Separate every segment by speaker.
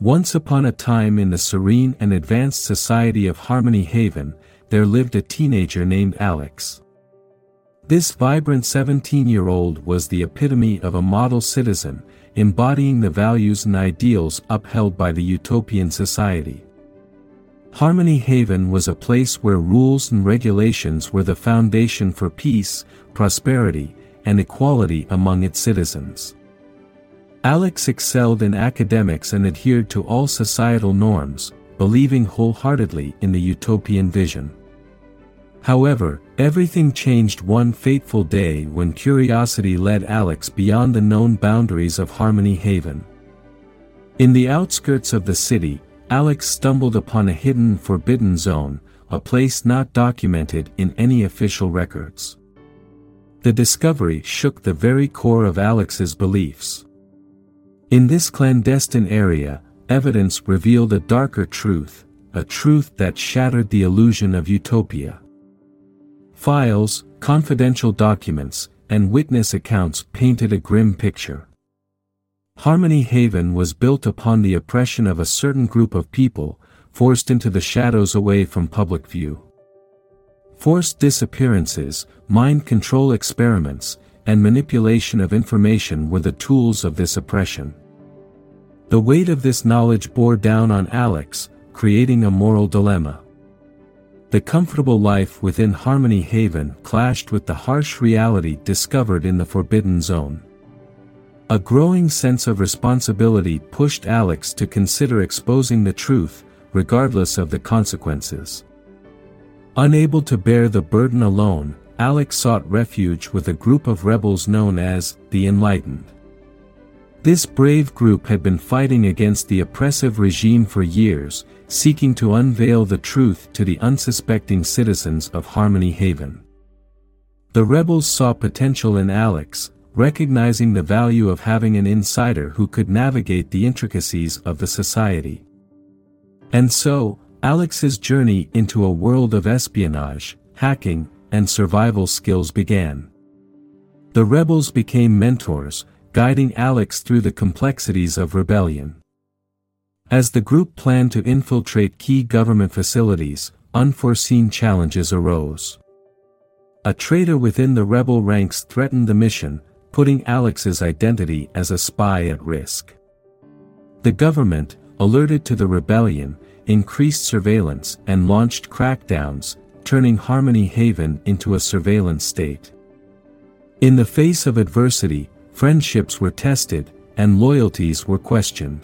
Speaker 1: Once upon a time in the serene and advanced society of Harmony Haven, there lived a teenager named Alex. This vibrant 17-year-old was the epitome of a model citizen, embodying the values and ideals upheld by the utopian society. Harmony Haven was a place where rules and regulations were the foundation for peace, prosperity, and equality among its citizens. Alex excelled in academics and adhered to all societal norms, believing wholeheartedly in the utopian vision. However, everything changed one fateful day when curiosity led Alex beyond the known boundaries of Harmony Haven. In the outskirts of the city, Alex stumbled upon a hidden forbidden zone, a place not documented in any official records. The discovery shook the very core of Alex's beliefs. In this clandestine area, evidence revealed a darker truth, a truth that shattered the illusion of utopia. Files, confidential documents, and witness accounts painted a grim picture. Harmony Haven was built upon the oppression of a certain group of people, forced into the shadows away from public view. Forced disappearances, mind control experiments, and manipulation of information were the tools of this oppression. The weight of this knowledge bore down on Alex, creating a moral dilemma. The comfortable life within Harmony Haven clashed with the harsh reality discovered in the Forbidden Zone. A growing sense of responsibility pushed Alex to consider exposing the truth, regardless of the consequences. Unable to bear the burden alone, Alex sought refuge with a group of rebels known as the Enlightened. This brave group had been fighting against the oppressive regime for years, seeking to unveil the truth to the unsuspecting citizens of Harmony Haven. The rebels saw potential in Alex, recognizing the value of having an insider who could navigate the intricacies of the society. And so, Alex's journey into a world of espionage, hacking, and survival skills began. The rebels became mentors, guiding Alex through the complexities of rebellion. As the group planned to infiltrate key government facilities, unforeseen challenges arose. A traitor within the rebel ranks threatened the mission, putting Alex's identity as a spy at risk. The government, alerted to the rebellion, increased surveillance and launched crackdowns, turning Harmony Haven into a surveillance state. In the face of adversity, friendships were tested, and loyalties were questioned.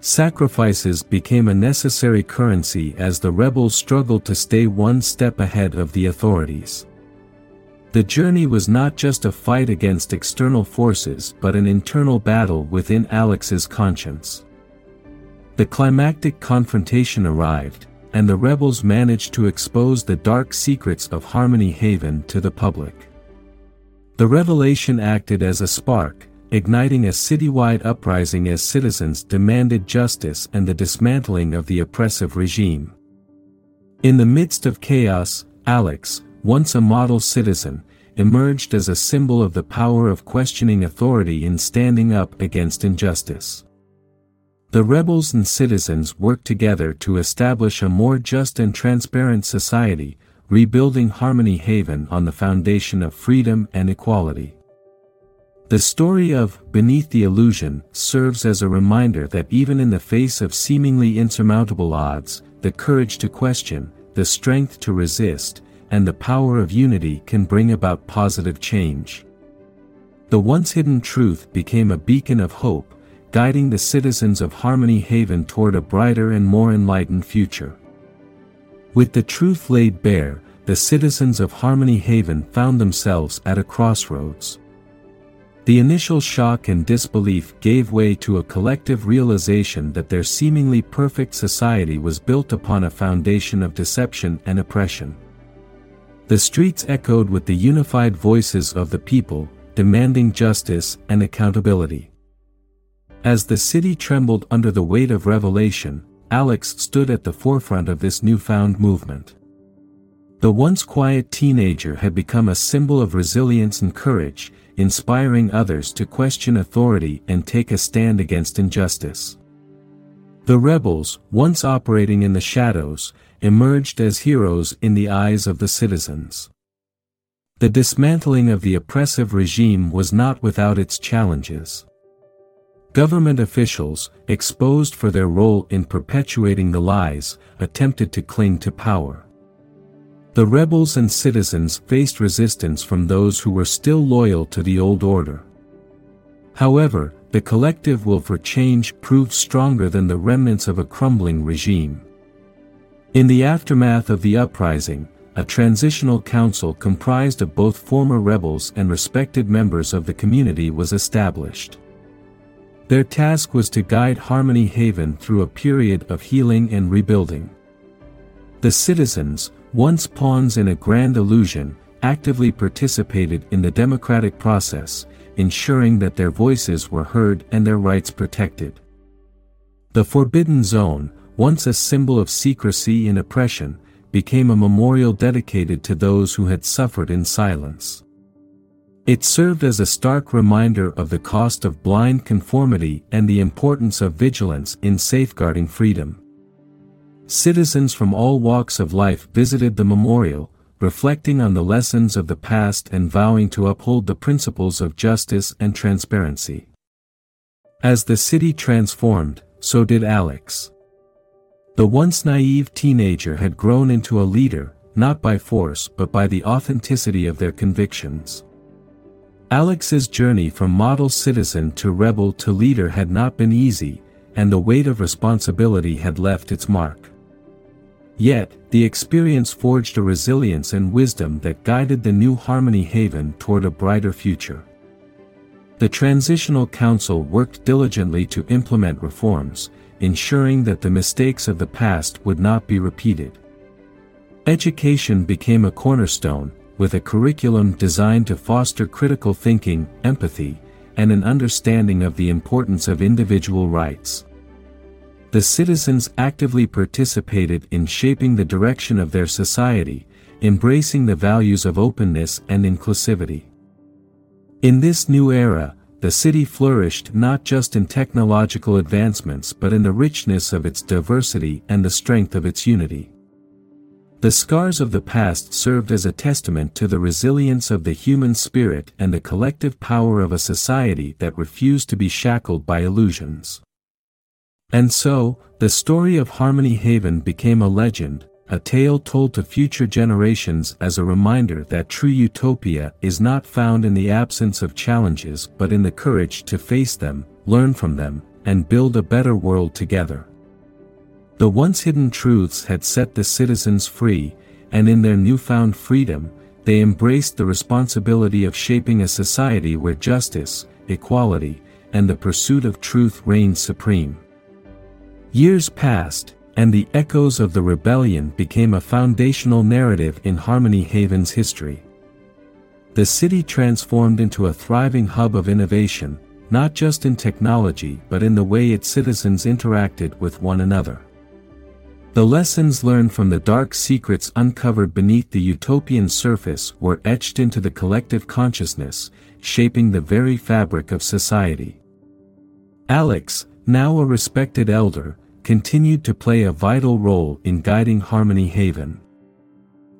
Speaker 1: Sacrifices became a necessary currency as the rebels struggled to stay one step ahead of the authorities. The journey was not just a fight against external forces but an internal battle within Alex's conscience. The climactic confrontation arrived, and the rebels managed to expose the dark secrets of Harmony Haven to the public. The revelation acted as a spark, igniting a citywide uprising as citizens demanded justice and the dismantling of the oppressive regime. In the midst of chaos, Alex, once a model citizen, emerged as a symbol of the power of questioning authority and standing up against injustice. The rebels and citizens worked together to establish a more just and transparent society, rebuilding Harmony Haven on the foundation of freedom and equality. The story of Beneath the Illusion serves as a reminder that even in the face of seemingly insurmountable odds, the courage to question, the strength to resist, and the power of unity can bring about positive change. The once hidden truth became a beacon of hope, guiding the citizens of Harmony Haven toward a brighter and more enlightened future. With the truth laid bare, the citizens of Harmony Haven found themselves at a crossroads. The initial shock and disbelief gave way to a collective realization that their seemingly perfect society was built upon a foundation of deception and oppression. The streets echoed with the unified voices of the people, demanding justice and accountability. As the city trembled under the weight of revelation, Alex stood at the forefront of this newfound movement. The once quiet teenager had become a symbol of resilience and courage, inspiring others to question authority and take a stand against injustice. The rebels, once operating in the shadows, emerged as heroes in the eyes of the citizens. The dismantling of the oppressive regime was not without its challenges. Government officials, exposed for their role in perpetuating the lies, attempted to cling to power. The rebels and citizens faced resistance from those who were still loyal to the old order. However, the collective will for change proved stronger than the remnants of a crumbling regime. In the aftermath of the uprising, a transitional council comprised of both former rebels and respected members of the community was established. Their task was to guide Harmony Haven through a period of healing and rebuilding. The citizens, once pawns in a grand illusion, actively participated in the democratic process, ensuring that their voices were heard and their rights protected. The Forbidden Zone, once a symbol of secrecy and oppression, became a memorial dedicated to those who had suffered in silence. It served as a stark reminder of the cost of blind conformity and the importance of vigilance in safeguarding freedom. Citizens from all walks of life visited the memorial, reflecting on the lessons of the past and vowing to uphold the principles of justice and transparency. As the city transformed, so did Alex. The once naive teenager had grown into a leader, not by force but by the authenticity of their convictions. Alex's journey from model citizen to rebel to leader had not been easy, and the weight of responsibility had left its mark. Yet, the experience forged a resilience and wisdom that guided the new Harmony Haven toward a brighter future. The Transitional Council worked diligently to implement reforms, ensuring that the mistakes of the past would not be repeated. Education became a cornerstone, with a curriculum designed to foster critical thinking, empathy, and an understanding of the importance of individual rights. The citizens actively participated in shaping the direction of their society, embracing the values of openness and inclusivity. In this new era, the city flourished not just in technological advancements but in the richness of its diversity and the strength of its unity. The scars of the past served as a testament to the resilience of the human spirit and the collective power of a society that refused to be shackled by illusions. And so, the story of Harmony Haven became a legend, a tale told to future generations as a reminder that true utopia is not found in the absence of challenges but in the courage to face them, learn from them, and build a better world together. The once hidden truths had set the citizens free, and in their newfound freedom, they embraced the responsibility of shaping a society where justice, equality, and the pursuit of truth reigned supreme. Years passed, and the echoes of the rebellion became a foundational narrative in Harmony Haven's history. The city transformed into a thriving hub of innovation, not just in technology but in the way its citizens interacted with one another. The lessons learned from the dark secrets uncovered beneath the utopian surface were etched into the collective consciousness, shaping the very fabric of society. Alex, now a respected elder, continued to play a vital role in guiding Harmony Haven.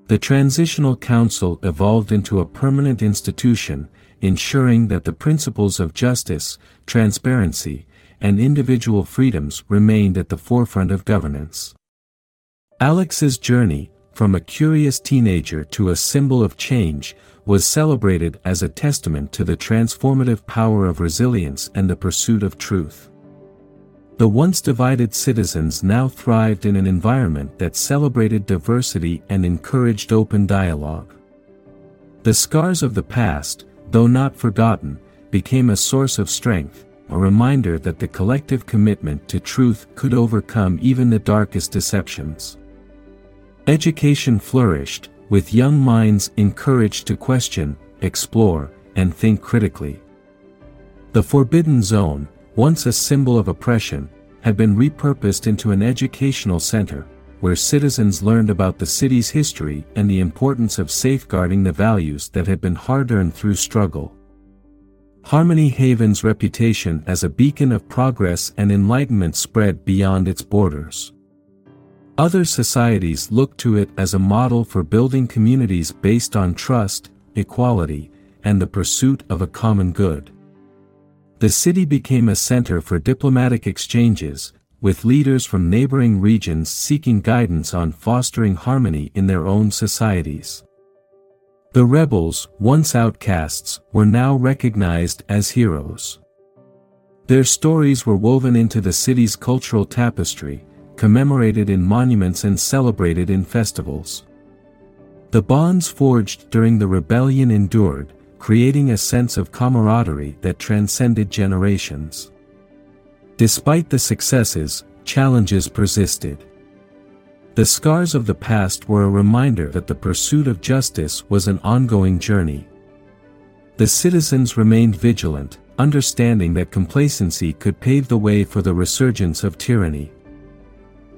Speaker 1: The Transitional Council evolved into a permanent institution, ensuring that the principles of justice, transparency, and individual freedoms remained at the forefront of governance. Alex's journey, from a curious teenager to a symbol of change, was celebrated as a testament to the transformative power of resilience and the pursuit of truth. The once divided citizens now thrived in an environment that celebrated diversity and encouraged open dialogue. The scars of the past, though not forgotten, became a source of strength, a reminder that the collective commitment to truth could overcome even the darkest deceptions. Education flourished, with young minds encouraged to question, explore, and think critically. The Forbidden Zone, once a symbol of oppression, had been repurposed into an educational center, where citizens learned about the city's history and the importance of safeguarding the values that had been hard-earned through struggle. Harmony Haven's reputation as a beacon of progress and enlightenment spread beyond its borders. Other societies look to it as a model for building communities based on trust, equality, and the pursuit of a common good. The city became a center for diplomatic exchanges, with leaders from neighboring regions seeking guidance on fostering harmony in their own societies. The rebels, once outcasts, were now recognized as heroes. Their stories were woven into the city's cultural tapestry, commemorated in monuments and celebrated in festivals. The bonds forged during the rebellion endured, creating a sense of camaraderie that transcended generations. Despite the successes, challenges persisted. The scars of the past were a reminder that the pursuit of justice was an ongoing journey. The citizens remained vigilant, understanding that complacency could pave the way for the resurgence of tyranny.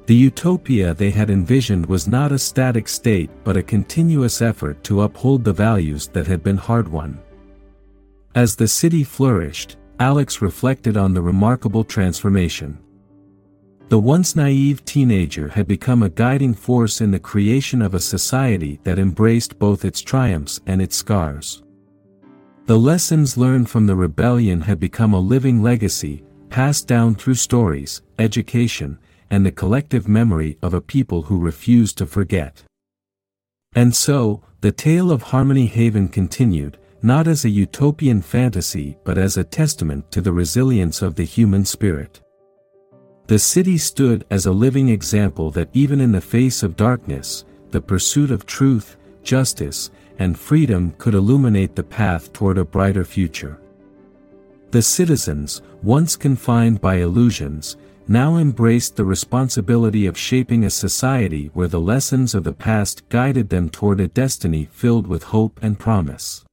Speaker 1: The utopia they had envisioned was not a static state but a continuous effort to uphold the values that had been hard-won. As the city flourished, Alex reflected on the remarkable transformation. The once naive teenager had become a guiding force in the creation of a society that embraced both its triumphs and its scars. The lessons learned from the rebellion had become a living legacy, passed down through stories, education, and the collective memory of a people who refuse to forget. And so, the tale of Harmony Haven continued, not as a utopian fantasy but as a testament to the resilience of the human spirit. The city stood as a living example that even in the face of darkness, the pursuit of truth, justice, and freedom could illuminate the path toward a brighter future. The citizens, once confined by illusions, now embraced the responsibility of shaping a society where the lessons of the past guided them toward a destiny filled with hope and promise.